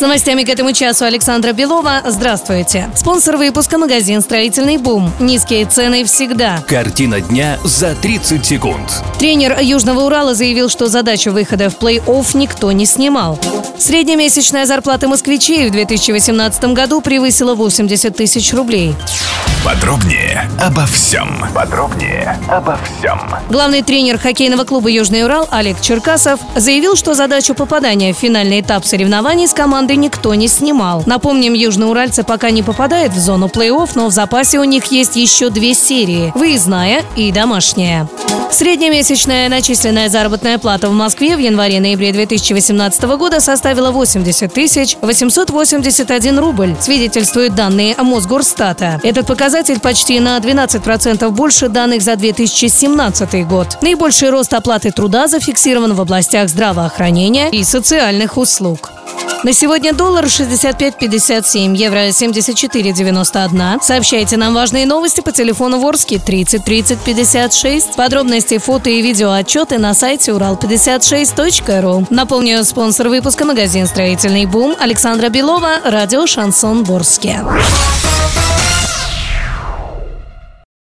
С новостями к этому часу Александра Белова. Здравствуйте. Спонсор выпуска магазин «Строительный бум». Низкие цены всегда. Картина дня за 30 секунд. Тренер Южного Урала заявил, что задачу выхода в плей-офф никто не снимал. Среднемесячная зарплата москвичей в 2018 году превысила 80 тысяч рублей. Подробнее обо всем. Подробнее обо всем. Главный тренер хоккейного клуба «Южный Урал» Олег Черкасов заявил, что задачу попадания в финальный этап соревнований с командой никто не снимал. Напомним, южноуральцы пока не попадают в зону плей-офф, но в запасе у них есть еще две серии – выездная и домашняя. Среднемесячная начисленная заработная плата в Москве в январе-ноябре 2018 года составила 80 тысяч 881 рубль, свидетельствуют данные Мосгорстата. Этот показатель почти на 12% больше данных за 2017 год. Наибольший рост оплаты труда зафиксирован в областях здравоохранения и социальных услуг. На сегодня доллар 65.57, евро 74.91. Сообщайте нам важные новости по телефону Ворске 30 30 56. Подробности, фото и видео отчеты на сайте урал56.ру. Напомню, спонсор выпуска магазин «Строительный бум» Александра Белова, радио «Шансон Ворске».